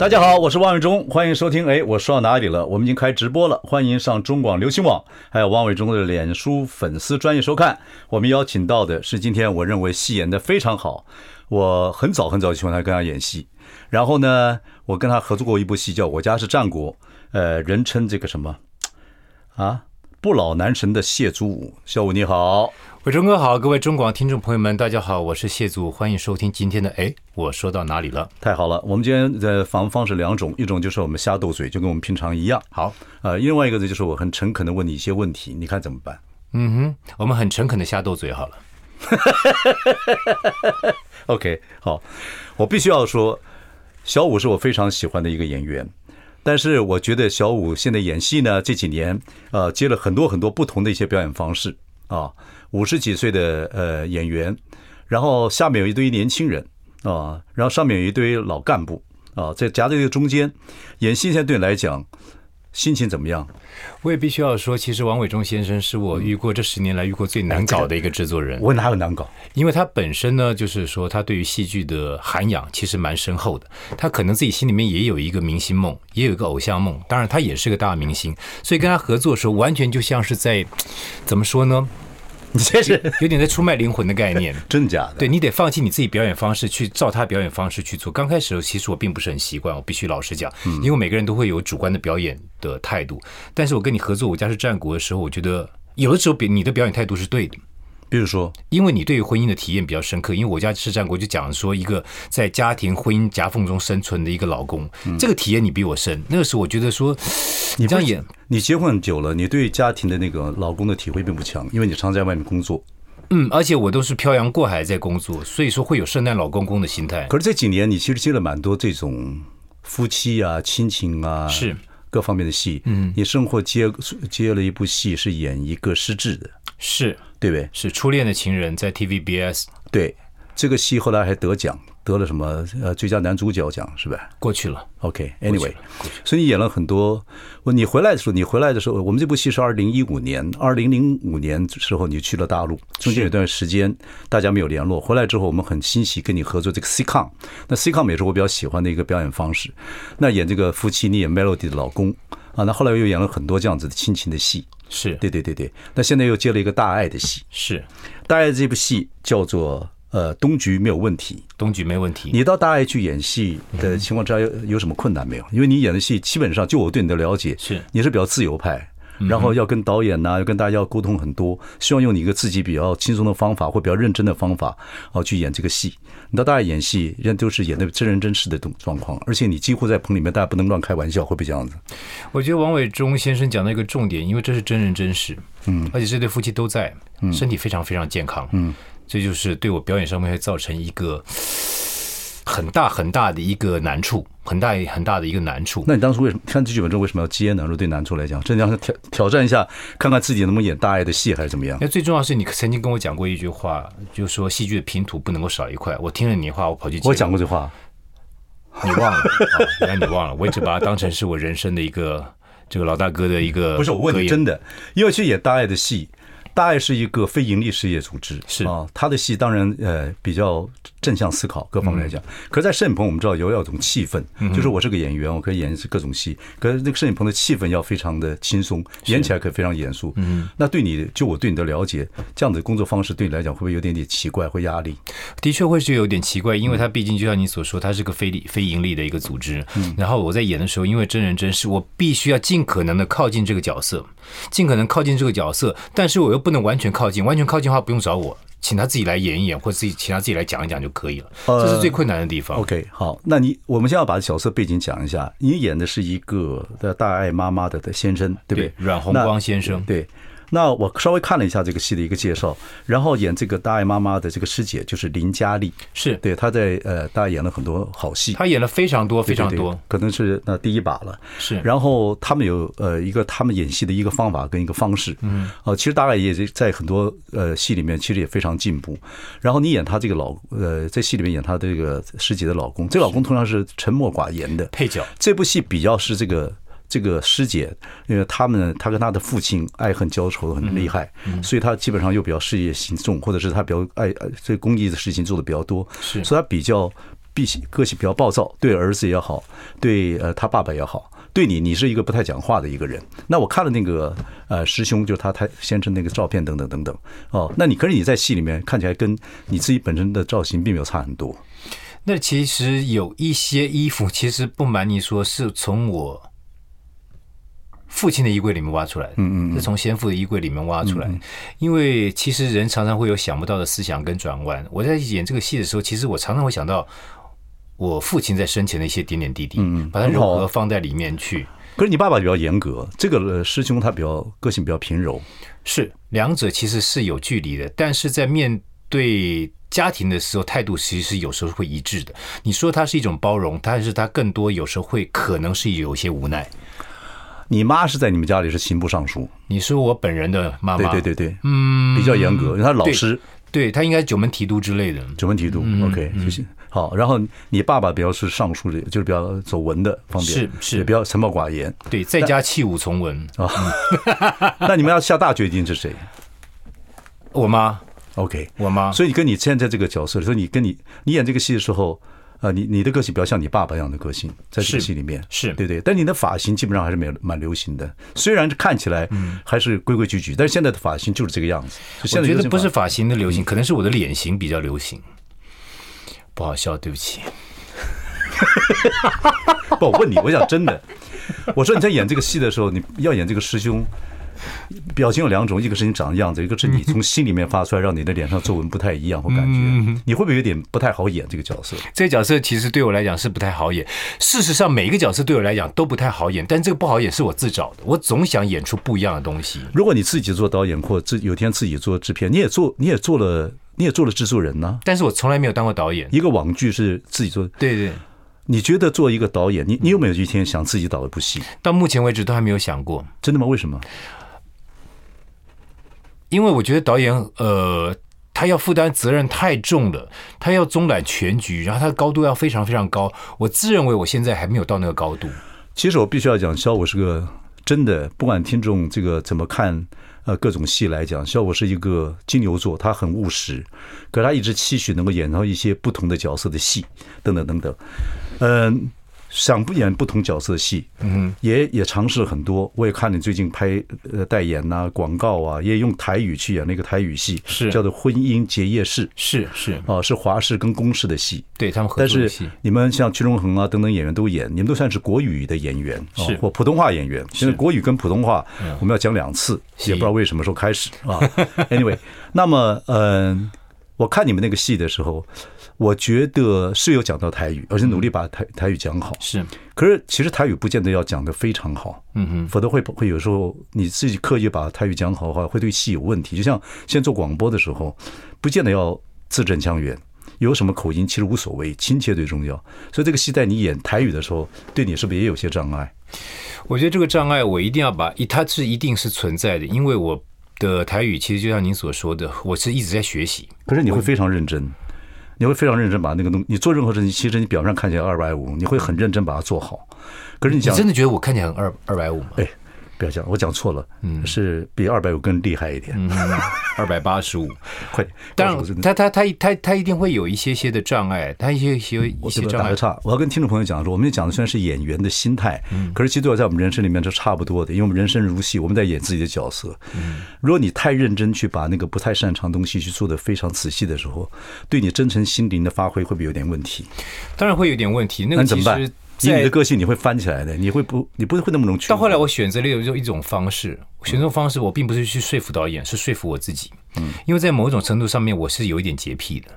大家好，我是王伟忠，欢迎收听。哎，我说到哪里了？我们已经开直播了，欢迎上中广流行网，还有王伟忠的脸书粉丝专业收看。我们邀请到的是今天我认为戏演得非常好，我很早很早就喜欢他跟他演戏。然后呢，我跟他合作过一部戏叫《我家是战国》，呃，人称这个什么啊，不老男神的谢祖武。小武你好。伟忠哥好，各位中广听众朋友们，大家好，我是谢祖，欢迎收听今天的哎，我说到哪里了？太好了，我们今天的访问方式两种，一种就是我们瞎斗嘴，就跟我们平常一样。好，呃，另外一个呢，就是我很诚恳的问你一些问题，你看怎么办？嗯哼，我们很诚恳的瞎斗嘴好了。OK，好，我必须要说，小五是我非常喜欢的一个演员，但是我觉得小五现在演戏呢，这几年呃接了很多很多不同的一些表演方式啊。五十几岁的呃演员，然后下面有一堆年轻人啊，然后上面有一堆老干部啊，在夹在这个中间演戏，现在对你来讲心情怎么样？我也必须要说，其实王伟忠先生是我遇过这十年来遇过最难搞的一个制作人。我哪有难搞？因为他本身呢，就是说他对于戏剧的涵养其实蛮深厚的，他可能自己心里面也有一个明星梦，也有一个偶像梦。当然，他也是个大明星，所以跟他合作的时候，完全就像是在怎么说呢？你这是有点在出卖灵魂的概念，真假的？对，你得放弃你自己表演方式，去照他表演方式去做。刚开始其实我并不是很习惯，我必须老实讲，因为每个人都会有主观的表演的态度。但是我跟你合作《我家是战国》的时候，我觉得有的时候比你的表演态度是对的。比如说，因为你对于婚姻的体验比较深刻，因为我家是战国就讲说一个在家庭婚姻夹缝中生存的一个老公，嗯、这个体验你比我深。那个时候我觉得说，你这样演，你结婚很久了，你对家庭的那个老公的体会并不强，因为你常在外面工作。嗯，而且我都是漂洋过海在工作，所以说会有圣诞老公公的心态。可是这几年你其实接了蛮多这种夫妻啊、亲情啊，是各方面的戏。嗯，你生活接接了一部戏是演一个失智的，是。对不对？是初恋的情人，在 TVBS。对，这个戏后来还得奖，得了什么呃最佳男主角奖，是吧？过去了。OK，Anyway，所以你演了很多。我你回来的时候，你回来的时候，我们这部戏是二零一五年，二零零五年时候你去了大陆，中间有段时间大家没有联络。回来之后，我们很欣喜跟你合作这个 sitcom。那 sitcom 也是我比较喜欢的一个表演方式。那演这个夫妻，你演 Melody 的老公啊。那后来又演了很多这样子的亲情的戏。是对对对对，那现在又接了一个大爱的戏，是大爱这部戏叫做呃东局没有问题，东局没问题。你到大爱去演戏的情况之下有有什么困难没有？因为你演的戏基本上就我对你的了解是你是比较自由派。然后要跟导演呐、啊，要跟大家要沟通很多，希望用你一个自己比较轻松的方法或比较认真的方法，哦，去演这个戏。你到大家演戏，人家都是演的真人真事的状状况，而且你几乎在棚里面，大家不能乱开玩笑，会不会这样子？我觉得王伟忠先生讲的一个重点，因为这是真人真事，嗯，而且这对夫妻都在，嗯身体非常非常健康，嗯，这就是对我表演上面会造成一个。很大很大的一个难处，很大很大的一个难处。那你当初为什么看这剧本之后为什么要接呢？如果对男主来讲，这样挑挑战一下，看看自己能不能演大爱的戏，还是怎么样？那最重要是你曾经跟我讲过一句话，就是说戏剧的拼图不能够少一块。我听了你的话，我跑去接。我讲过这话，你忘了？哦、原来你忘了。我一直把它当成是我人生的一个这个老大哥的一个。不是我问你真的，因为去演大爱的戏。大爱是一个非盈利事业组织，是啊，他的戏当然呃比较正向思考，各方面来讲。嗯、可是，在摄影棚我们知道有要有种气氛，嗯、就是我是个演员，我可以演各种戏。可是那个摄影棚的气氛要非常的轻松，演起来可以非常严肃。嗯，那对你就我对你的了解，这样的工作方式对你来讲会不会有点点奇怪或压力？的确会是有点奇怪，因为他毕竟就像你所说，他是个非利非盈利的一个组织。嗯，然后我在演的时候，因为真人真事，我必须要尽可能的靠近这个角色，尽可能靠近这个角色，但是我又不能完全靠近。完全靠近的话，不用找我，请他自己来演一演，或者自己请他自己来讲一讲就可以了。这是最困难的地方。呃、OK，好，那你我们现在要把角色背景讲一下。你演的是一个的大爱妈妈的的先生，对不对？对，阮红光先生。对，那我稍微看了一下这个戏的一个介绍，然后演这个大爱妈妈的这个师姐就是林嘉丽，是。对她在呃，大爱演了很多好戏，她演了非常多非常多，可能是那第一把了。是，然后他们有呃一个他们演戏的一个方法跟一个方式，嗯，呃，其实大爱也在很多呃戏里面其实也非常进步。然后你演她这个老呃在戏里面演她这个师姐的老公，这个老公通常是沉默寡言的。配角，这部戏比较是这个。这个师姐，因为他们他跟他的父亲爱恨交仇很厉害，所以他基本上又比较事业心重，或者是他比较爱这公益的事情做的比较多，是，所以他比较脾气个性比较暴躁，对儿子也好，对呃他爸爸也好，对你你是一个不太讲话的一个人。那我看了那个呃师兄，就是他他先生那个照片等等等等哦，那你可是你在戏里面看起来跟你自己本身的造型并没有差很多。那其实有一些衣服，其实不瞒你说，是从我。父亲的衣柜里面挖出来的，嗯嗯，是从先父的衣柜里面挖出来的。因为其实人常常会有想不到的思想跟转弯。我在演这个戏的时候，其实我常常会想到我父亲在生前的一些点点滴滴，嗯，把它融合放在里面去。可是你爸爸比较严格，这个师兄他比较个性比较平柔，是两者其实是有距离的，但是在面对家庭的时候，态度其实是有时候会一致的。你说他是一种包容，但是他更多有时候会可能是有些无奈。你妈是在你们家里是刑部尚书，你是我本人的妈妈，对对对对，嗯，比较严格，因为她老师，对，她应该九门提督之类的，九门提督，OK，谢谢。好，然后你爸爸比较是尚书的，就是比较走文的方面，是是，比较沉默寡言，对，在家弃武从文。啊。那你们要下大决定是谁？我妈，OK，我妈。所以你跟你现在这个角色，所以你跟你你演这个戏的时候。啊，你你的个性比较像你爸爸一样的个性，在这个戏里面是，是对对，但你的发型基本上还是蛮蛮流行的，虽然看起来还是规规矩矩，但是现在的发型就是这个样子。我觉得不是发型的流行，可能是我的脸型比较流行。不好笑，对不起。不，我问你，我想真的，我说你在演这个戏的时候，你要演这个师兄。表情有两种，一个是你长的样子，一个是你从心里面发出来，让你的脸上皱纹不太一样或感觉。你会不会有点不太好演这个角色？这个角色其实对我来讲是不太好演。事实上，每一个角色对我来讲都不太好演，但这个不好演是我自找的。我总想演出不一样的东西。如果你自己做导演或自有天自己做制片，你也做，你也做了，你也做了制作人呢、啊。但是我从来没有当过导演。一个网剧是自己做，对对。你觉得做一个导演，你你有没有一天想自己导一部戏？到目前为止都还没有想过。真的吗？为什么？因为我觉得导演，呃，他要负担责任太重了，他要总揽全局，然后他的高度要非常非常高。我自认为我现在还没有到那个高度。其实我必须要讲，小武是个真的，不管听众这个怎么看，呃，各种戏来讲，小武是一个金牛座，他很务实，可他一直期许能够演到一些不同的角色的戏，等等等等，嗯。想不演不同角色的戏，嗯，也也尝试了很多。我也看你最近拍呃代言呐、啊、广告啊，也用台语去演那个台语戏，是。叫做《婚姻结业式》，是是。哦，是华视跟公视的戏，对他们合作的戏。但是你们像屈中恒啊等等演员都演，你们都算是国语的演员，是。或普通话演员。现在国语跟普通话我们要讲两次，也不知道为什么时候开始啊。Anyway，那么嗯，我看你们那个戏的时候。我觉得是有讲到台语，而且努力把台台语讲好。是，可是其实台语不见得要讲得非常好，嗯哼，否则会会有时候你自己刻意把台语讲好的话，会对戏有问题。就像现在做广播的时候，不见得要字正腔圆，有什么口音其实无所谓，亲切最重要。所以这个戏在你演台语的时候，对你是不是也有些障碍？我觉得这个障碍我一定要把，它是一定是存在的，因为我的台语其实就像您所说的，我是一直在学习。可是你会非常认真。你会非常认真把那个东，你做任何事情，其实你表面上看起来二百五，你会很认真把它做好。可是你讲，你真的觉得我看起来很二二百五吗？哎。不要讲，我讲错了，嗯，是比二百五更厉害一点，二百八十五，会。当然，他他他他他一定会有一些些的障碍，他一些些一些障碍。打个岔，我要跟听众朋友讲说，我们讲的虽然是演员的心态，嗯，可是其实在我们人生里面是差不多的，因为我们人生如戏，我们在演自己的角色。嗯，如果你太认真去把那个不太擅长的东西去做的非常仔细的时候，对你真诚心灵的发挥会不会有点问题？当然会有点问题。那个其实。以你的个性，你会翻起来的，你会不？你不会那么容易。到后来，我选择了一种一种方式，选择方式，我并不是去说服导演，是说服我自己。嗯，因为在某种程度上面，我是有一点洁癖的。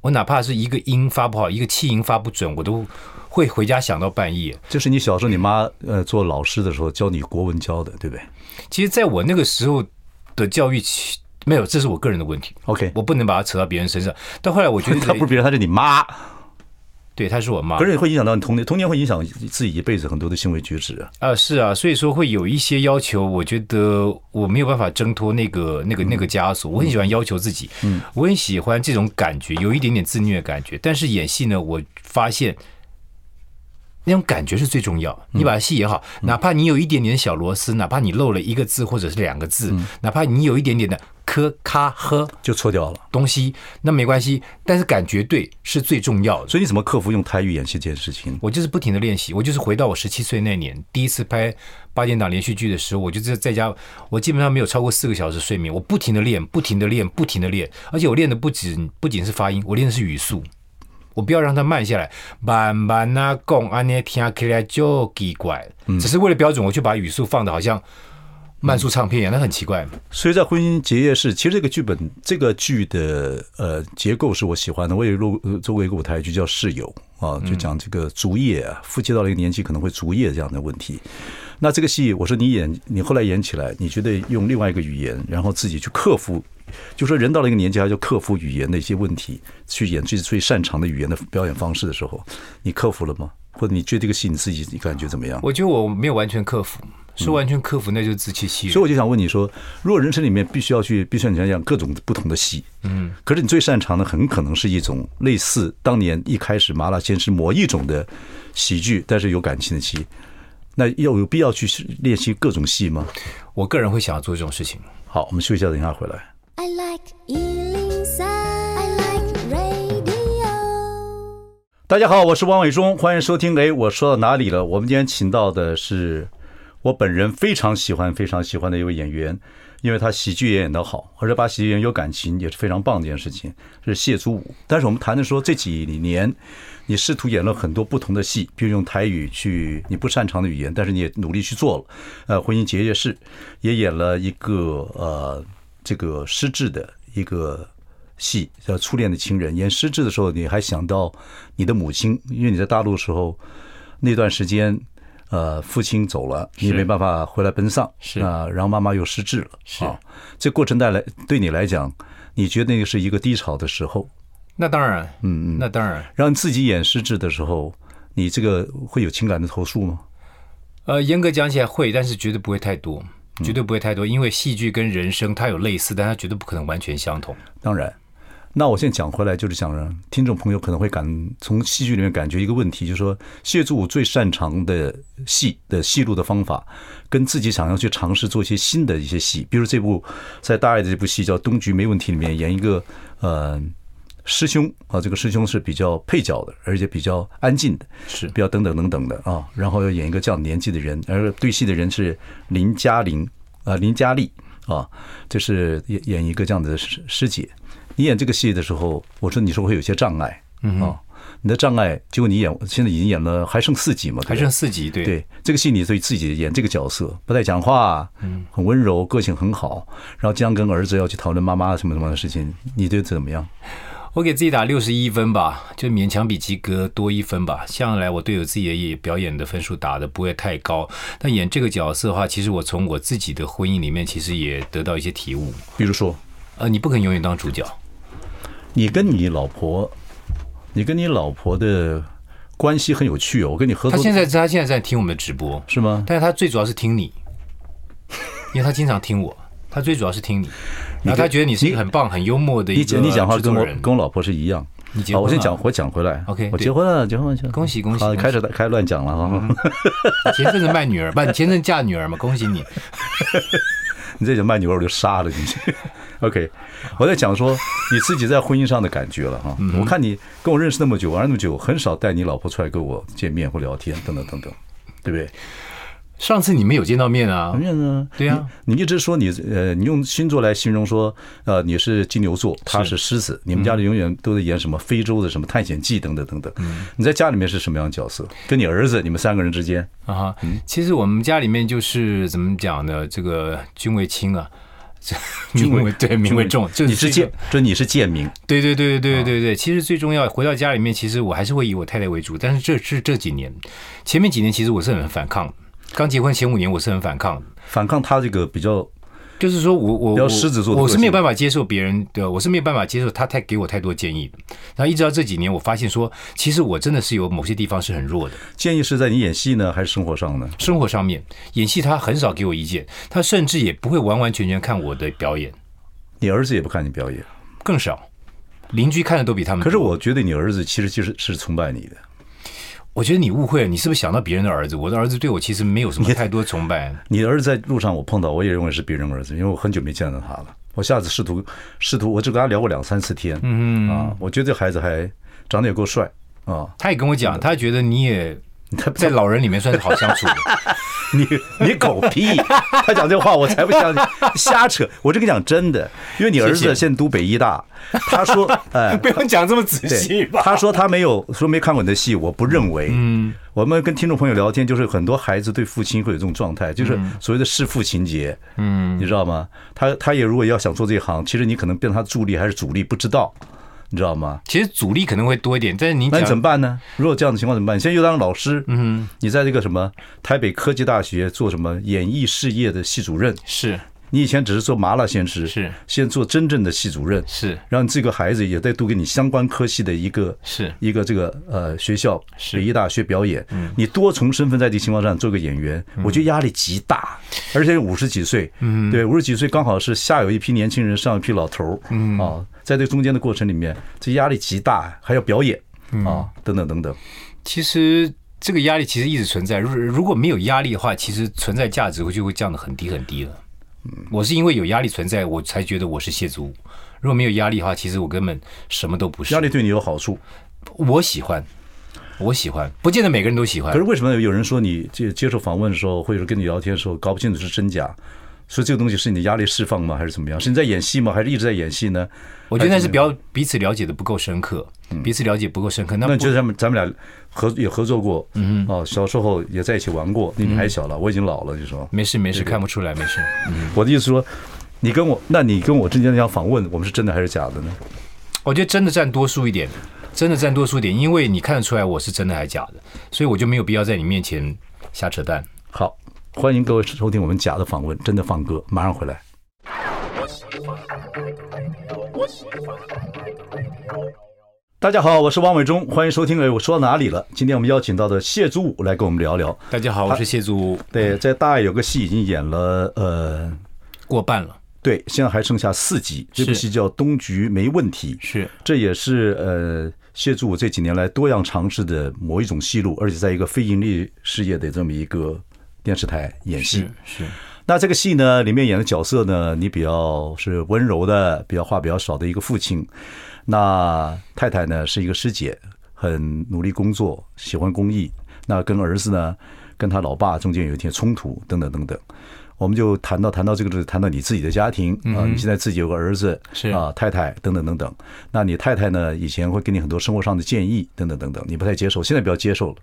我哪怕是一个音发不好，一个气音发不准，我都会回家想到半夜。就是你小时候，你妈呃做老师的时候教你国文教的，对不对？其实，在我那个时候的教育没有，这是我个人的问题。OK，我不能把它扯到别人身上。到后来，我觉得 他不是别人，他是你妈。对，她是我妈，可是会影响到你童年，童年会影响自己一辈子很多的行为举止啊。啊，是啊，所以说会有一些要求，我觉得我没有办法挣脱那个、那个、那个枷锁。我很喜欢要求自己，嗯，我很喜欢这种感觉，有一点点自虐的感觉。但是演戏呢，我发现那种感觉是最重要。你把戏演好，哪怕你有一点点小螺丝，哪怕你漏了一个字或者是两个字，哪怕你有一点点的。磕咔喝就错掉了东西，那没关系，但是感觉对是最重要的。所以你怎么克服用台语演戏这件事情？我就是不停的练习，我就是回到我十七岁那年第一次拍八点档连续剧的时候，我就在在家，我基本上没有超过四个小时睡眠，我不停的练，不停的练，不停的练，而且我练的不仅不仅是发音，我练的是语速，我不要让它慢下来，慢慢啊讲，安尼听起来就奇怪，只是为了标准，我就把语速放的好像。慢速唱片一样，那很奇怪。所以在婚姻结业式，其实这个剧本，这个剧的呃结构是我喜欢的。我也录做过一个舞台剧叫《室友》啊，就讲这个卒业啊，夫妻到了一个年纪可能会卒业这样的问题。那这个戏，我说你演，你后来演起来，你觉得用另外一个语言，然后自己去克服，就说人到了一个年纪，还要克服语言的一些问题，去演自己最擅长的语言的表演方式的时候，你克服了吗？或者你觉得这个戏你自己你感觉怎么样？我觉得我没有完全克服。说完全克服，那就是自欺欺人。所以我就想问你说，如果人生里面必须要去，必须要讲各种不同的戏，嗯，可是你最擅长的很可能是一种类似当年一开始麻辣鲜师某一种的喜剧，但是有感情的戏，那要有必要去练习各种戏吗？我个人会想要做这种事情。好，我们休息一下，等一下回来。I like 103, I like radio。大家好，我是王伟忠，欢迎收听。哎，我说到哪里了？我们今天请到的是。我本人非常喜欢、非常喜欢的一位演员，因为他喜剧也演得好，而且把喜剧演有感情也是非常棒的一件事情。是谢祖武。但是我们谈的说这几年，你试图演了很多不同的戏，比如用台语去你不擅长的语言，但是你也努力去做了。呃，婚姻结业式也演了一个呃这个失智的一个戏，叫《初恋的情人》。演失智的时候，你还想到你的母亲，因为你在大陆的时候那段时间。呃，父亲走了，你也没办法回来奔丧，是啊，然后妈妈又失智了，是啊，这过程带来对你来讲，你觉得那个是一个低潮的时候？那当然，嗯嗯，那当然，让自己演失智的时候，你这个会有情感的投诉吗？呃，严格讲起来会，但是绝对不会太多，绝对不会太多，因为戏剧跟人生它有类似，但它绝对不可能完全相同。当然。那我现在讲回来，就是想让听众朋友可能会感从戏剧里面感觉一个问题，就是说谢祖武最擅长的戏的戏路的方法，跟自己想要去尝试做一些新的一些戏，比如这部在大爱的这部戏叫《东局没问题》里面演一个呃师兄啊，这个师兄是比较配角的，而且比较安静的，是比较等等等等的啊，然后要演一个这样年纪的人，而对戏的人是林嘉玲啊林嘉丽啊，就是演演一个这样的师师姐。你演这个戏的时候，我说你说会有些障碍，嗯啊，你的障碍，结果你演现在已经演了，还剩四集嘛？还剩四集，对对，这个戏你对自己演这个角色不太讲话，嗯，很温柔，个性很好，然后经常跟儿子要去讨论妈妈什么什么的事情，你觉得怎么样？我给自己打六十一分吧，就勉强比及格多一分吧。向来我对我自己的表演的分数打的不会太高，但演这个角色的话，其实我从我自己的婚姻里面其实也得到一些体悟，比如说，呃，你不肯永远当主角。你跟你老婆，你跟你老婆的关系很有趣哦。我跟你合作，他现在他现在在听我们的直播，是吗？但是他最主要是听你，因为他经常听我，他最主要是听你，然后他觉得你是一个很棒、很幽默的一个。你讲话跟我跟我老婆是一样。你结婚了？我先讲，我讲回来。OK，我结婚了，结婚了，恭喜恭喜！开始开始乱讲了啊！前阵子卖女儿，不，你前阵嫁女儿嘛？恭喜你！你这讲卖女儿，我就杀了你。OK，我在讲说你自己在婚姻上的感觉了哈。我看你跟我认识那么久，玩那么久，很少带你老婆出来跟我见面或聊天，等等等等，对不对？上次你们有见到面啊？面啊，对呀。你一直说你呃，你用星座来形容说，呃，你是金牛座，他是狮子，你们家里永远都在演什么非洲的什么探险记等等等等。你在家里面是什么样的角色？跟你儿子，你们三个人之间啊？其实我们家里面就是怎么讲呢？这个君为轻啊。名为对，名为重，就你是贱，就你是贱民。对对对对对对对，其实最重要，回到家里面，其实我还是会以我太太为主。但是这是这几年，前面几年其实我是很反抗。刚结婚前五年我是很反抗，反抗他这个比较就是说我我要狮子座的个性，我是没有办法接受别人的，我是没有办法接受他太给我太多建议。然后一直到这几年，我发现说，其实我真的是有某些地方是很弱的。建议是在你演戏呢，还是生活上呢？生活上面，演戏他很少给我意见，他甚至也不会完完全全看我的表演。你儿子也不看你表演，更少。邻居看的都比他们。可是我觉得你儿子其实就是是崇拜你的。我觉得你误会了，你是不是想到别人的儿子？我的儿子对我其实没有什么太多崇拜。你的儿子在路上我碰到，我也认为是别人儿子，因为我很久没见到他了。我下次试图试图，我只跟他聊过两三次天。嗯啊，我觉得这孩子还长得也够帅啊。他也跟我讲，他觉得你也 在老人里面算是好相处的。你你狗屁！他讲这话我才不相信，瞎扯！我这跟你讲真的，因为你儿子现在读北医大，他说，哎，不用讲这么仔细吧？他说他没有说没看过你的戏，我不认为。嗯，我们跟听众朋友聊天，就是很多孩子对父亲会有这种状态，就是所谓的弑父情节。嗯，你知道吗？他他也如果要想做这一行，其实你可能变成他助力还是主力，不知道。你知道吗？其实阻力可能会多一点，但是你那你怎么办呢？如果这样的情况怎么办？你现在又当老师，嗯，你在这个什么台北科技大学做什么演艺事业的系主任？是。你以前只是做麻辣鲜师，是。先做真正的系主任，是。让这个孩子也在读给你相关科系的一个是。一个这个呃学校，北艺大学表演，你多重身份在这个情况下做个演员，我觉得压力极大，而且五十几岁，嗯，对，五十几岁刚好是下有一批年轻人，上一批老头儿，嗯。啊。在这中间的过程里面，这压力极大，还要表演啊，等等等等。其实这个压力其实一直存在。如如果没有压力的话，其实存在价值就会降得很低很低了。我是因为有压力存在，我才觉得我是谢祖武。如果没有压力的话，其实我根本什么都不是。压力对你有好处，我喜欢，我喜欢，不见得每个人都喜欢。可是为什么有人说你接接受访问的时候，或者是跟你聊天的时候，搞不清楚是真假？所以这个东西是你的压力释放吗？还是怎么样？是你在演戏吗？还是一直在演戏呢？我觉得那是比较彼此了解的不够深刻，彼此了解不够深刻。那就是咱们咱们俩合也合作过，嗯哦，小时候也在一起玩过。你还小了，我已经老了，就说没事没事，看不出来没事。我的意思说，你跟我，那你跟我之间这样访问，我们是真的还是假的呢？我觉得真的占多数一点，真的占多数一点，因为你看得出来我是真的还是假的，所以我就没有必要在你面前瞎扯淡。好。欢迎各位收听我们假的访问，真的放歌，马上回来。大家好，我是王伟忠，欢迎收听。哎，我说到哪里了？今天我们邀请到的谢祖武来跟我们聊聊。大家好，我是谢祖武。对，在大爱有个戏已经演了，呃，过半了。对，现在还剩下四集。这部戏叫《东局没问题》，是，这也是呃谢祖武这几年来多样尝试的某一种戏路，而且在一个非盈利事业的这么一个。电视台演戏是，是，那这个戏呢，里面演的角色呢，你比较是温柔的，比较话比较少的一个父亲。那太太呢是一个师姐，很努力工作，喜欢公益。那跟儿子呢，跟他老爸中间有一些冲突，等等等等。我们就谈到谈到这个，就是谈到你自己的家庭啊，你现在自己有个儿子是啊，太太等等等等。那你太太呢，以前会给你很多生活上的建议，等等等等，你不太接受，现在比较接受了。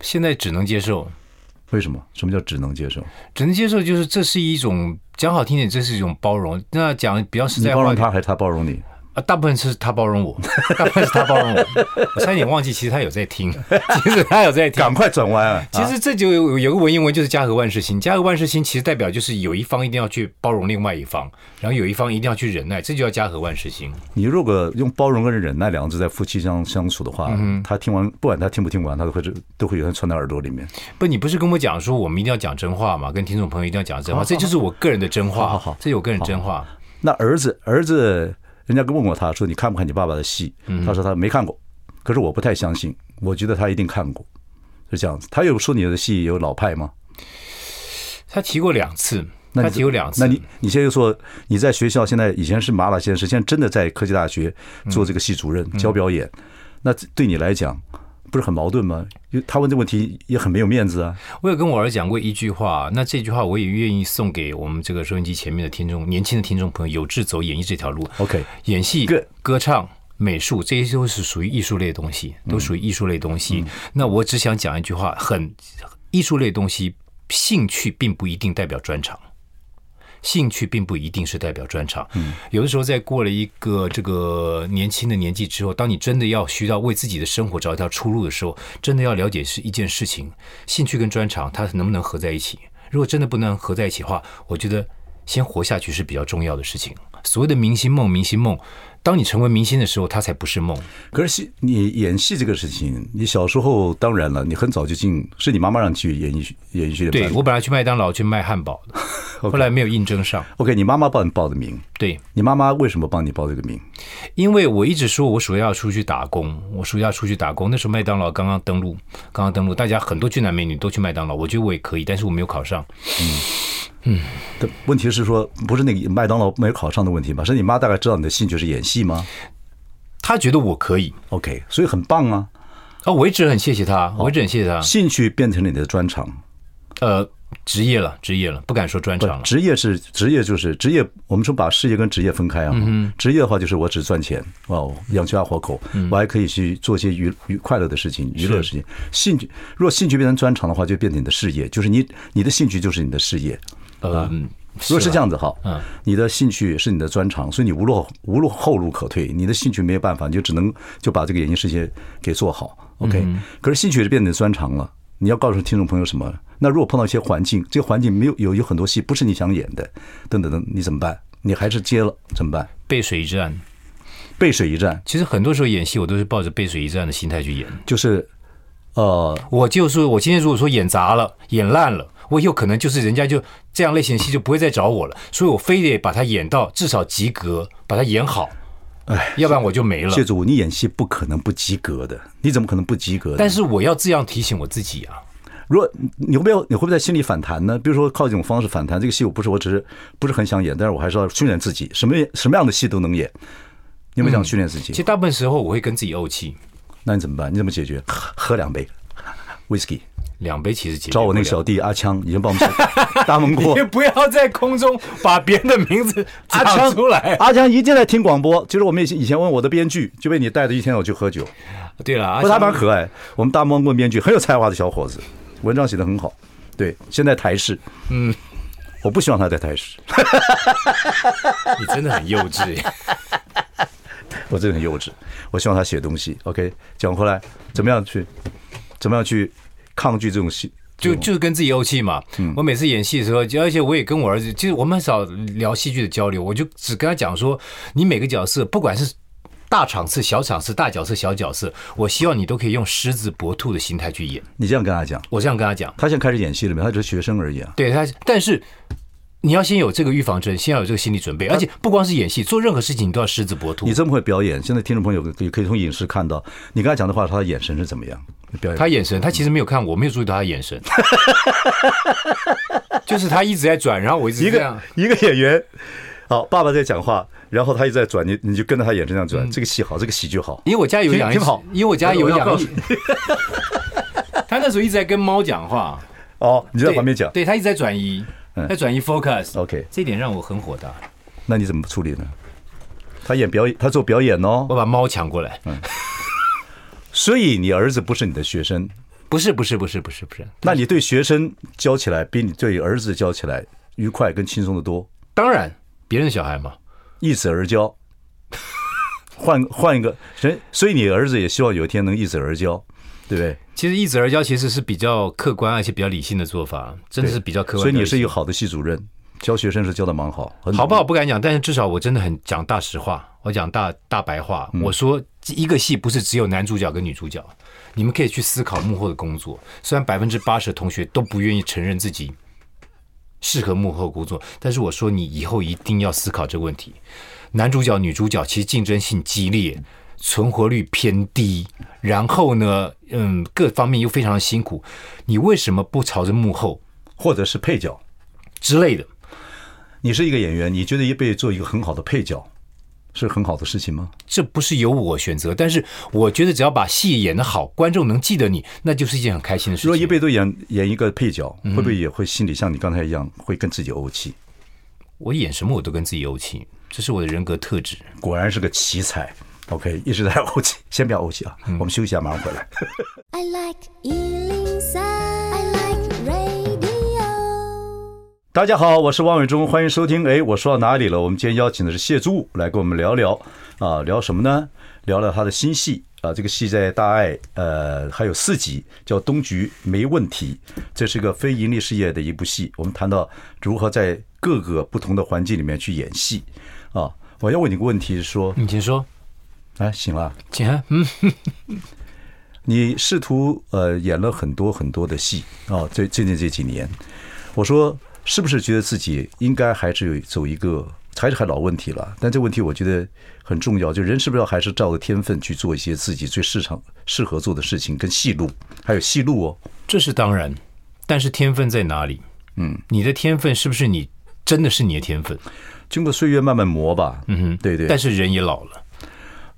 现在只能接受。为什么？什么叫只能接受？只能接受就是这是一种讲好听点，这是一种包容。那讲比较实在话，你包容他还是他包容你？啊，大部分是他包容我，大部分是他包容我。我差点忘记，其实他有在听，其实他有在听。赶快转弯啊！其实这就有有个文言文，就是家和万事兴。家和万事兴，其实代表就是有一方一定要去包容另外一方，然后有一方一定要去忍耐，这就叫家和万事兴。你如果用包容跟忍耐两个字在夫妻相相处的话，他听完不管他听不听完，他都会都会有人传到耳朵里面。不，你不是跟我讲说我们一定要讲真话吗？跟听众朋友一定要讲真话，这就是我个人的真话。好好，这是我个人真话。那儿子，儿子。人家问过他说：“你看不看你爸爸的戏？”他说他没看过，可是我不太相信，我觉得他一定看过，是这样子。他有说你的戏有老派吗？他提过两次，他提过两次。那你你现在又说你在学校现在以前是麻辣先生，现在真的在科技大学做这个系主任教表演，那对你来讲？不是很矛盾吗？他问这问题也很没有面子啊。我有跟我儿子讲过一句话，那这句话我也愿意送给我们这个收音机前面的听众，年轻的听众朋友，有志走演艺这条路。OK，演戏、歌唱、美术这些都是属于艺术类的东西，都属于艺术类的东西。嗯、那我只想讲一句话，很艺术类的东西，兴趣并不一定代表专长。兴趣并不一定是代表专长，嗯，有的时候在过了一个这个年轻的年纪之后，当你真的要需要为自己的生活找一条出路的时候，真的要了解是一件事情，兴趣跟专长它能不能合在一起？如果真的不能合在一起的话，我觉得先活下去是比较重要的事情。所谓的明星梦，明星梦。当你成为明星的时候，它才不是梦。可是戏，你演戏这个事情，你小时候当然了，你很早就进，是你妈妈让你去演艺演艺学院。对，我本来去麦当劳去卖汉堡的，后来没有应征上。OK，你妈妈帮你报的名。对，你妈妈为什么帮你报这个名？因为我一直说我暑假要出去打工，我暑假出去打工。那时候麦当劳刚刚登陆，刚刚登陆，大家很多俊男美女都去麦当劳，我觉得我也可以，但是我没有考上。嗯。嗯，的问题是说，不是那个麦当劳没有考上的问题吗？是你妈大概知道你的兴趣是演戏吗？她觉得我可以，OK，所以很棒啊！啊，我一直很谢谢她，我一直很谢谢她。兴趣变成了你的专长，呃，职业了，职业了，不敢说专长了。职业是职业，就是职业。我们说把事业跟职业分开啊。嗯，职业的话就是我只赚钱哦，养家活口，我还可以去做些娱娱快乐的事情，娱乐的事情。兴趣，如果兴趣变成专长的话，就变成你的事业，就是你你的兴趣就是你的事业。嗯，如果是这样子哈，嗯，你的兴趣是你的专长，所以你无路无路后路可退，你的兴趣没有办法，你就只能就把这个演艺事业给做好，OK。可是兴趣是变成专长了，你要告诉听众朋友什么？那如果碰到一些环境，这个环境没有有有很多戏不是你想演的，等等等，你怎么办？你还是接了怎么办？背水一战，背水一战。其实很多时候演戏，我都是抱着背水一战的心态去演，就是，呃，我就是我今天如果说演砸了，演烂了。我有可能就是人家就这样类型的戏就不会再找我了，所以我非得把它演到至少及格，把它演好，哎，要不然我就没了。谢祖武，你演戏不可能不及格的，你怎么可能不及格？但是我要这样提醒我自己啊。如果你会不会你会不会在心里反弹呢？比如说靠这种方式反弹，这个戏我不是我只是不是很想演，但是我还是要训练自己，什么什么样的戏都能演。你有没有想训练自己？其实大部分时候我会跟自己怄气，那你怎么办？你怎么解决？喝喝两杯 whisky。两杯其实解决。找我那个小弟阿强已经帮我们 大蒙过。你不要在空中把别人的名字阿枪出来。阿强一进来听广播，就是我们以前以前问我的编剧，就被你带着一天我去喝酒。对了，不过他蛮可爱。我们大蒙过编剧很有才华的小伙子，文章写的很好。对，现在台式。嗯，我不希望他在台视。你真的很幼稚。我真的很幼稚。我希望他写东西。OK，讲回来，怎么样去？怎么样去？抗拒这种戏，就就是跟自己怄气嘛。我每次演戏的时候，而且我也跟我儿子，其实我们很少聊戏剧的交流，我就只跟他讲说，你每个角色，不管是大场次、小场次、大角色、小角色，我希望你都可以用狮子搏兔的心态去演。你这样跟他讲，我这样跟他讲，他现在开始演戏了没有？他只是学生而已啊。对他，但是。你要先有这个预防针，先要有这个心理准备，而且不光是演戏，做任何事情你都要狮子搏兔。你这么会表演，现在听众朋友可以可以从影视看到你刚才讲的话，他的眼神是怎么样？表演他眼神，他其实没有看我，没有注意到他的眼神，就是他一直在转，然后我一直一个一个演员，好，爸爸在讲话，然后他一直在转，你你就跟着他眼神这样转，嗯、这个戏好，这个喜剧好，因为我家有养，好，因为我家有养，他那时候一直在跟猫讲话，哦，你就在旁边讲，对，对他一直在转移。在转移 focus，OK，、嗯、这一点让我很火大。那你怎么处理呢？他演表演，他做表演哦。我把猫抢过来。嗯。所以你儿子不是你的学生？不是，不是，不是，不是，不是。那你对学生教起来比你对儿子教起来愉快跟轻松的多？当然，别人的小孩嘛，易子而教。换换一个人，所以你儿子也希望有一天能易子而教。对不对？其实易子而教其实是比较客观而且比较理性的做法，真的是比较客观。所以你是一个好的系主任，教学生是教的蛮好。好不好不敢讲，但是至少我真的很讲大实话，我讲大大白话。嗯、我说这一个戏不是只有男主角跟女主角，你们可以去思考幕后的工作。虽然百分之八十的同学都不愿意承认自己适合幕后工作，但是我说你以后一定要思考这个问题。男主角、女主角其实竞争性激烈。存活率偏低，然后呢，嗯，各方面又非常的辛苦，你为什么不朝着幕后，或者是配角之类的？你是一个演员，你觉得一辈子做一个很好的配角是很好的事情吗？这不是由我选择，但是我觉得只要把戏演得好，观众能记得你，那就是一件很开心的事情。如果一辈子都演演一个配角，会不会也会心里像你刚才一样，会跟自己怄气？我演什么我都跟自己怄气，这是我的人格特质。果然是个奇才。OK，一直在怄气，先不要怄气啊，嗯、我们休息一下，马上回来。I like 103, I like 大家好，我是王伟忠，欢迎收听。哎，我说到哪里了？我们今天邀请的是谢祖武来跟我们聊聊啊，聊什么呢？聊聊他的新戏啊，这个戏在大爱，呃，还有四集，叫《东局没问题》，这是个非盈利事业的一部戏。我们谈到如何在各个不同的环境里面去演戏啊。我要问你个问题是说，你请说。哎，行了，请啊。嗯，你试图呃演了很多很多的戏啊，最最近这几年，我说是不是觉得自己应该还是有走一个？还是还老问题了，但这问题我觉得很重要，就人是不是要还是照着天分去做一些自己最市场适合做的事情，跟戏路还有戏路哦，这是当然，但是天分在哪里？嗯，你的天分是不是你真的是你的天分？经过岁月慢慢磨吧，嗯哼，对对。但是人也老了，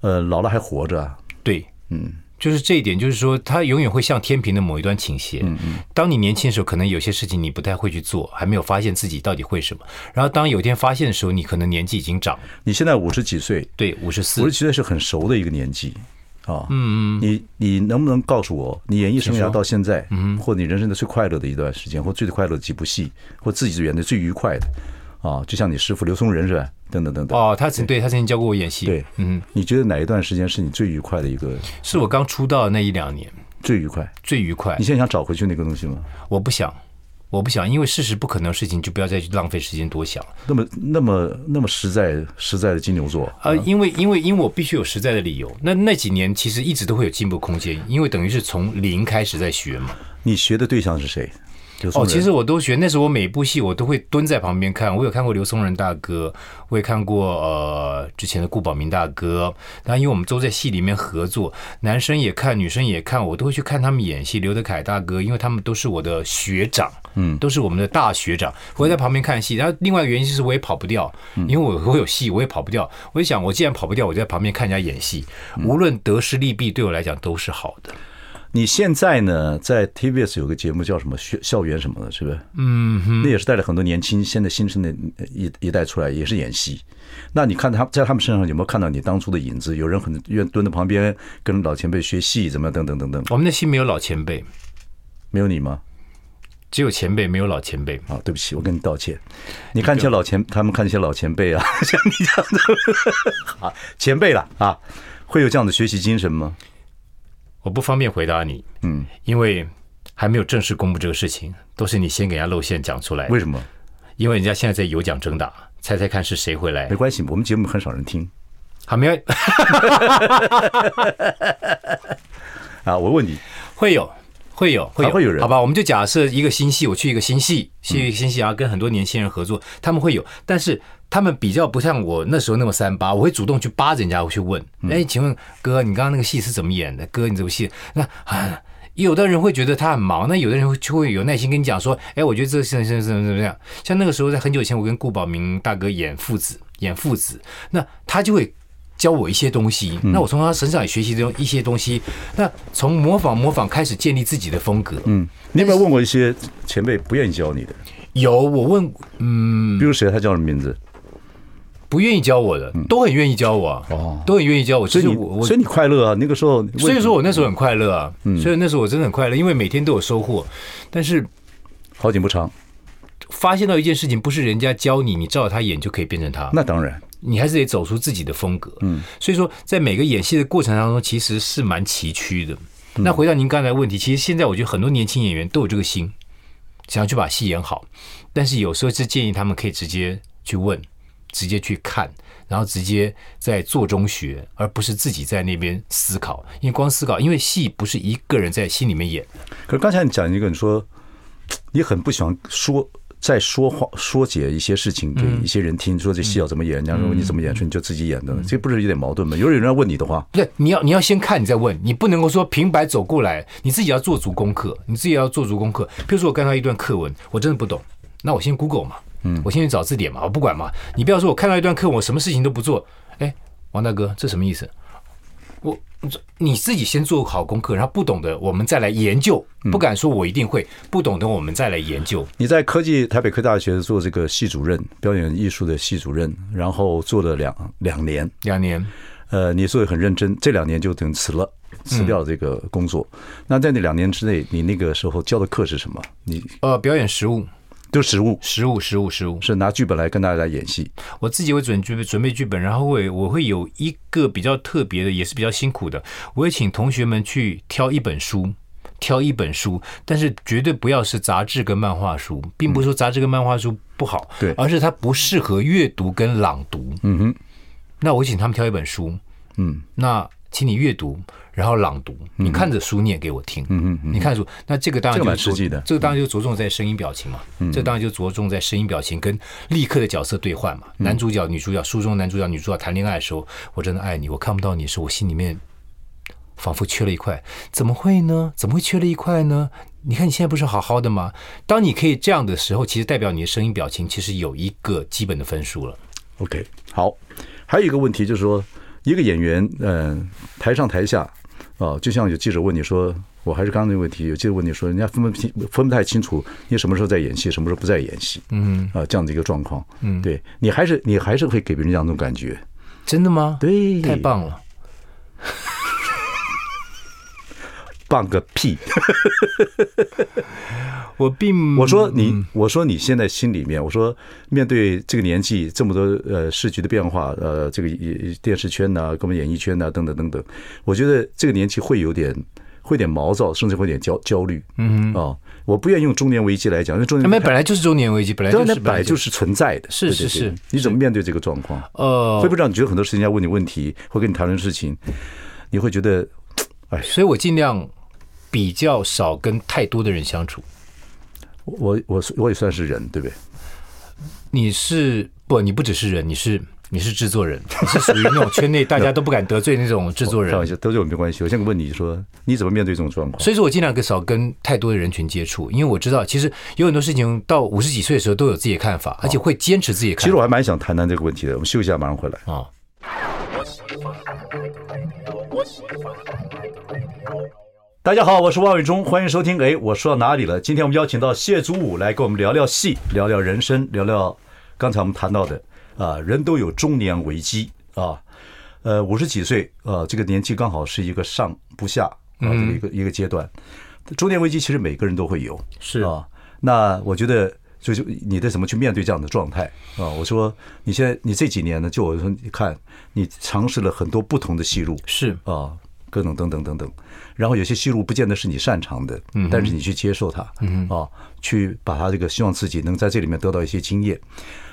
呃，老了还活着，对，嗯。就是这一点，就是说，它永远会向天平的某一端倾斜。嗯嗯。当你年轻的时候，可能有些事情你不太会去做，还没有发现自己到底会什么。然后，当有一天发现的时候，你可能年纪已经长。你现在五十几岁？对，五十四。五十几岁是很熟的一个年纪啊。嗯嗯。你你能不能告诉我，你演艺生涯到现在，嗯，或你人生的最快乐的一段时间，或最快乐的几部戏，或自己演的最愉快的？啊，就像你师傅刘松仁是吧？等等等等。哦，他曾对他曾经教过我演戏。对，嗯，你觉得哪一段时间是你最愉快的一个？是我刚出道的那一两年最愉快，最愉快。你现在想找回去那个东西吗？我不想，我不想，因为事实不可能的事情，就不要再去浪费时间多想。那么那么那么实在实在的金牛座呃，因为因为因为我必须有实在的理由。那那几年其实一直都会有进步空间，因为等于是从零开始在学嘛。你学的对象是谁？哦，其实我都学。那时候我每部戏我都会蹲在旁边看。我有看过刘松仁大哥，我也看过呃之前的顾宝明大哥。然后因为我们都在戏里面合作，男生也看，女生也看，我都会去看他们演戏。刘德凯大哥，因为他们都是我的学长，嗯，都是我们的大学长。我在旁边看戏。然后另外一个原因就是我也跑不掉，因为我我有戏，我也跑不掉。我就想，我既然跑不掉，我就在旁边看人家演戏，无论得失利弊，对我来讲都是好的。你现在呢，在 TBS 有个节目叫什么学校园什么的，是不是？嗯哼，那也是带了很多年轻、现在新生的一一代出来，也是演戏。那你看他在他们身上有没有看到你当初的影子？有人很愿蹲在旁边跟老前辈学戏，怎么样？等等等等。我们的戏没有老前辈，没有你吗？只有前辈，没有老前辈。啊，对不起，我跟你道歉。你看一些老前，他们看一些老前辈啊，像你这样的，啊前辈了啊，会有这样的学习精神吗？我不方便回答你，嗯，因为还没有正式公布这个事情，都是你先给人家露馅讲出来。为什么？因为人家现在在有奖征答，猜猜看是谁会来？没关系，我们节目很少人听。还没有 啊？我问你，会有，会有，会有，会有人？好吧，我们就假设一个新戏，我去一个新戏，去一个新戏，然后跟很多年轻人合作，他们会有，但是。他们比较不像我那时候那么三八，我会主动去扒着人家，我去问，哎，请问哥，你刚刚那个戏是怎么演的？哥，你怎么戏，那啊，有的人会觉得他很忙，那有的人就会有耐心跟你讲说，哎，我觉得这个戏是怎么怎么样。像那个时候在很久以前，我跟顾宝明大哥演父子，演父子，那他就会教我一些东西，那我从他身上也学习这一些东西，那从模仿模仿开始建立自己的风格。嗯，你有没有问过一些前辈不愿意教你的？有，我问，嗯，比如谁？他叫什么名字？不愿意教我的，都很愿意教我，哦，都很愿意教我。所以，我所以你快乐啊，那个时候。所以说我那时候很快乐啊，所以那时候我真的很快乐，因为每天都有收获。但是好景不长，发现到一件事情，不是人家教你，你照他演就可以变成他。那当然，你还是得走出自己的风格。嗯，所以说在每个演戏的过程当中，其实是蛮崎岖的。那回到您刚才的问题，其实现在我觉得很多年轻演员都有这个心，想要去把戏演好，但是有时候是建议他们可以直接去问。直接去看，然后直接在做中学，而不是自己在那边思考。因为光思考，因为戏不是一个人在心里面演。可是刚才你讲一个，你说你很不喜欢说在说话说解一些事情给一些人听，说这戏要怎么演，人家说你怎么演，说你就自己演的，这不是有点矛盾吗？有人要问你的话，对，你要你要先看，你再问，你不能够说平白走过来，你自己要做足功课，你自己要做足功课。比如说我看到一段课文，我真的不懂，那我先 Google 嘛。嗯，我先去找字典嘛，我不管嘛。你不要说我看到一段课，我什么事情都不做。哎，王大哥，这什么意思？我你自己先做好功课，然后不懂的我们再来研究。不敢说我一定会，不懂的我们再来研究。你在科技台北科技大学做这个系主任，表演艺术的系主任，然后做了两两年，两年。呃，你做的很认真，这两年就等于辞了，辞掉这个工作。那在那两年之内，你那个时候教的课是什么？你呃，表演实务。就实物，实物，实物，实物，是拿剧本来跟大家来演戏。我自己会准备准备剧本，然后会我会有一个比较特别的，也是比较辛苦的，我会请同学们去挑一本书，挑一本书，但是绝对不要是杂志跟漫画书，并不是说杂志跟漫画书不好，对，而是它不适合阅读跟朗读。嗯哼，那我请他们挑一本书，嗯，那请你阅读。然后朗读，你看着书念给我听。嗯嗯，你看书，那这个当然就蛮实际的。这个当然就着重在声音表情嘛。嗯，这当然就着重在声音表情跟立刻的角色对换嘛。男主角、女主角，书中男主角、女主角谈恋爱的时候，我真的爱你，我看不到你的时候，我心里面仿佛缺了一块。怎么会呢？怎么会缺了一块呢？你看你现在不是好好的吗？当你可以这样的时候，其实代表你的声音表情其实有一个基本的分数了。OK，好，还有一个问题就是说，一个演员，嗯，台上台下。啊，就像有记者问你说，我还是刚刚那个问题，有记者问你说，人家分不清分不太清楚，你什么时候在演戏，什么时候不在演戏，嗯，啊，这样的一个状况，嗯，对你还是你还是会给别人这样一种感觉，真的吗？对，太棒了，棒个屁！我并我说你，我说你现在心里面，我说面对这个年纪这么多呃市局的变化，呃，这个电视圈呐、啊，跟我们演艺圈呐、啊，等等等等，我觉得这个年纪会有点会点毛躁，甚至会有点焦焦虑。嗯啊、哦，我不愿意用中年危机来讲，因为中年危机本来就是中年危机，本来就是本来就是存在的。是是是，你怎么面对这个状况？呃，会不会让你觉得很多事情要问你问题，会跟你谈论事情，你会觉得哎，所以我尽量比较少跟太多的人相处。我我我也算是人，对不对？你是不？你不只是人，你是你是制作人，你是属于那种圈内大家都不敢得罪那种制作人。开玩笑，得罪我没关系。我现在问你说，你怎么面对这种状况？所以说我尽量跟少跟太多的人群接触，因为我知道，其实有很多事情到五十几岁的时候都有自己的看法，而且会坚持自己的看法。其实我还蛮想谈谈这个问题的。我们休息一下，马上回来啊。大家好，我是王伟忠，欢迎收听。哎，我说到哪里了？今天我们邀请到谢祖武来跟我们聊聊戏，聊聊人生，聊聊刚才我们谈到的啊，人都有中年危机啊，呃，五十几岁啊，这个年纪刚好是一个上不下啊，这个一个一个阶段。中年危机其实每个人都会有，是啊。那我觉得，就是你得怎么去面对这样的状态啊？我说，你现在你这几年呢，就我说你看，你尝试了很多不同的戏路，是啊。各种等等等等，然后有些戏路不见得是你擅长的，嗯，但是你去接受它，嗯啊，去把它这个希望自己能在这里面得到一些经验，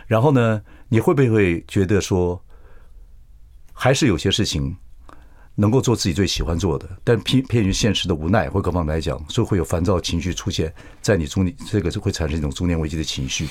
然后呢，你会不会觉得说，还是有些事情能够做自己最喜欢做的，但偏偏于现实的无奈或各方面来讲，所以会有烦躁情绪出现在你中年，这个就会产生一种中年危机的情绪。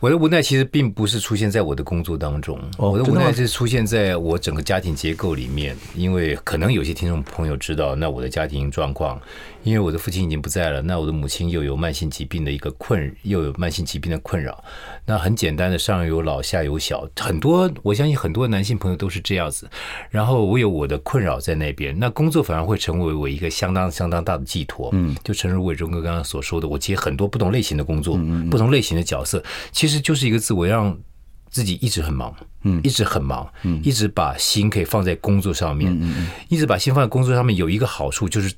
我的无奈其实并不是出现在我的工作当中，我的无奈是出现在我整个家庭结构里面，因为可能有些听众朋友知道，那我的家庭状况。因为我的父亲已经不在了，那我的母亲又有慢性疾病的一个困，又有慢性疾病的困扰。那很简单的，上有老，下有小，很多我相信很多男性朋友都是这样子。然后我有我的困扰在那边，那工作反而会成为我一个相当相当大的寄托。嗯，就诚如伟忠哥刚刚所说的，我接很多不同类型的工作，不同类型的角色，其实就是一个自，我让自己一直很忙，嗯，一直很忙，嗯，一直把心可以放在工作上面，嗯嗯，一直把心放在工作上面，有一个好处就是。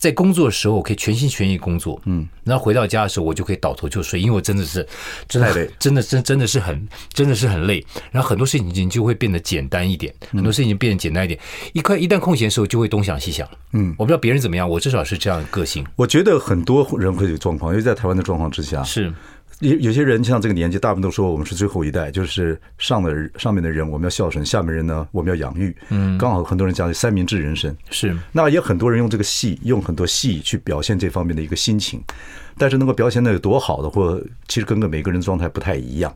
在工作的时候，我可以全心全意工作，嗯，然后回到家的时候，我就可以倒头就睡，因为我真的是 真的累，真的真真的是很真的是很累。然后很多事情就会变得简单一点，很多事情变得简单一点。一块一旦空闲的时候，就会东想西想，嗯，我不知道别人怎么样，我至少是这样的个性。我觉得很多人会有状况，因为在台湾的状况之下是。有有些人像这个年纪，大部分都说我们是最后一代，就是上的上面的人我们要孝顺，下面人呢我们要养育。嗯，刚好很多人讲三明治人生是，那也很多人用这个戏，用很多戏去表现这方面的一个心情，但是能够表现的有多好的，或其实跟个每个人状态不太一样，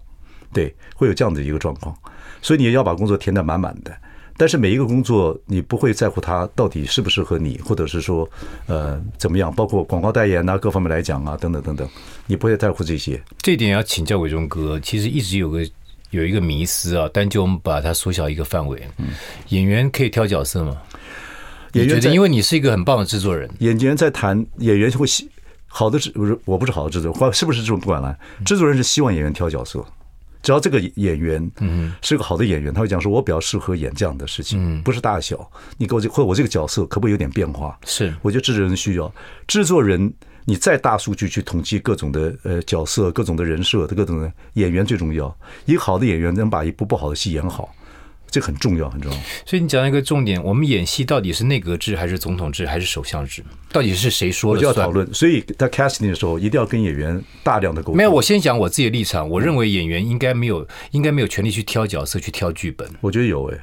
对，会有这样的一个状况，所以你也要把工作填得满满的。但是每一个工作，你不会在乎它到底适不适合你，或者是说，呃，怎么样？包括广告代言啊，各方面来讲啊，等等等等，你不会在乎这些。这点要请教伟忠哥，其实一直有个有一个迷思啊，但就我们把它缩小一个范围，嗯，演员可以挑角色吗？演员，因为你是一个很棒的制作人，演员在谈演员会希好的制不是我不是好的制作人，或是不是这种不管了，制作人是希望演员挑角色。只要这个演员嗯是个好的演员，他会讲说：“我比较适合演这样的事情，不是大小。你给我这或者我这个角色可不可以有点变化？”是，我觉得制作人需要。制作人你再大数据去统计各种的呃角色、各种的人设的各种的演员最重要。一个好的演员能把一部不好的戏演好。这很重要，很重要。所以你讲了一个重点，我们演戏到底是内阁制还是总统制还是首相制？到底是谁说了算？我就要讨论。所以在 casting 的时候，一定要跟演员大量的沟通。没有，我先讲我自己的立场。我认为演员应该没有，应该没有权利去挑角色、去挑剧本。我觉得有诶。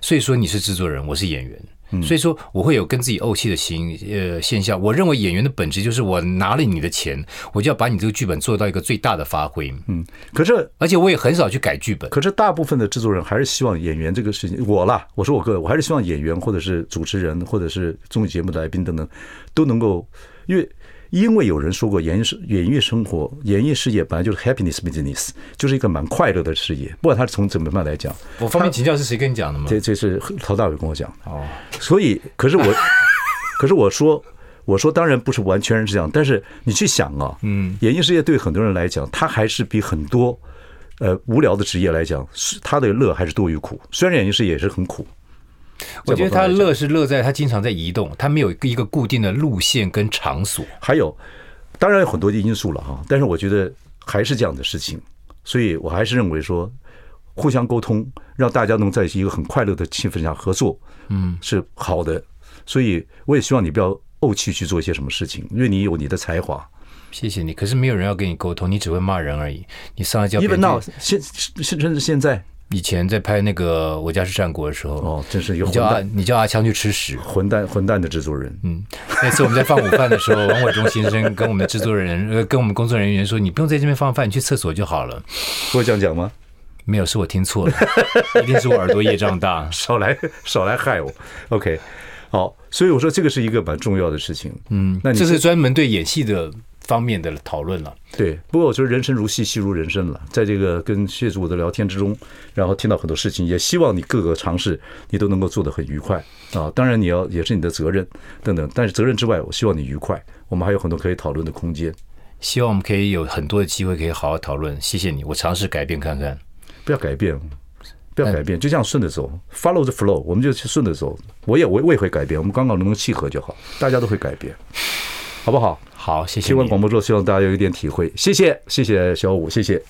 所以说你是制作人，我是演员。所以说我会有跟自己怄气的行呃现象。我认为演员的本质就是我拿了你的钱，我就要把你这个剧本做到一个最大的发挥。嗯，可是而且我也很少去改剧本。可是大部分的制作人还是希望演员这个事情，我啦，我说我个人，我还是希望演员或者是主持人或者是综艺节目的来宾等等都能够，因为。因为有人说过，演艺演艺生活、演艺事业本来就是 happiness business，就是一个蛮快乐的事业。不管他是从怎么样来讲，我方便请教是谁跟你讲的吗？这这是陶大伟跟我讲的。哦，所以可是我，可是我说，我说当然不是完全是这样，但是你去想啊，嗯，演艺事业对很多人来讲，他还是比很多呃无聊的职业来讲，是他的乐还是多于苦。虽然演艺事业也是很苦。我觉得他乐是乐在他经常在移动，他没有一个固定的路线跟场所。还有，当然有很多的因素了哈，但是我觉得还是这样的事情，所以我还是认为说，互相沟通，让大家能在一个很快乐的气氛下合作，嗯，是好的。所以我也希望你不要怄气去做一些什么事情，因为你有你的才华。谢谢你，可是没有人要跟你沟通，你只会骂人而已。你上来叫，even now，现甚至现在。以前在拍那个《我家是战国》的时候，哦，真是一个混蛋，你叫阿你叫阿强去吃屎，混蛋混蛋的制作人。嗯，那次我们在放午饭的时候，王伟忠先生跟我们的制作人 呃，跟我们工作人员说：“你不用在这边放饭，你去厕所就好了。”会这样讲吗？没有，是我听错了，一定是我耳朵业障大，少来少来害我。OK，好，所以我说这个是一个蛮重要的事情。嗯，那你这是专门对演戏的。方面的讨论了，对。不过我觉得人生如戏，戏如人生了。在这个跟谢祖武的聊天之中，然后听到很多事情，也希望你各个尝试你都能够做得很愉快啊。当然你要也是你的责任等等，但是责任之外，我希望你愉快。我们还有很多可以讨论的空间，希望我们可以有很多的机会可以好好讨论。谢谢你，我尝试改变看看。不要改变，不要改变，就这样顺着走，follow the flow，我们就顺着走。我也我我也会改变，我们刚好能够契合就好，大家都会改变。好不好？好，谢谢。新闻广播之后，希望大家有一点体会。谢谢，谢谢小五，谢谢。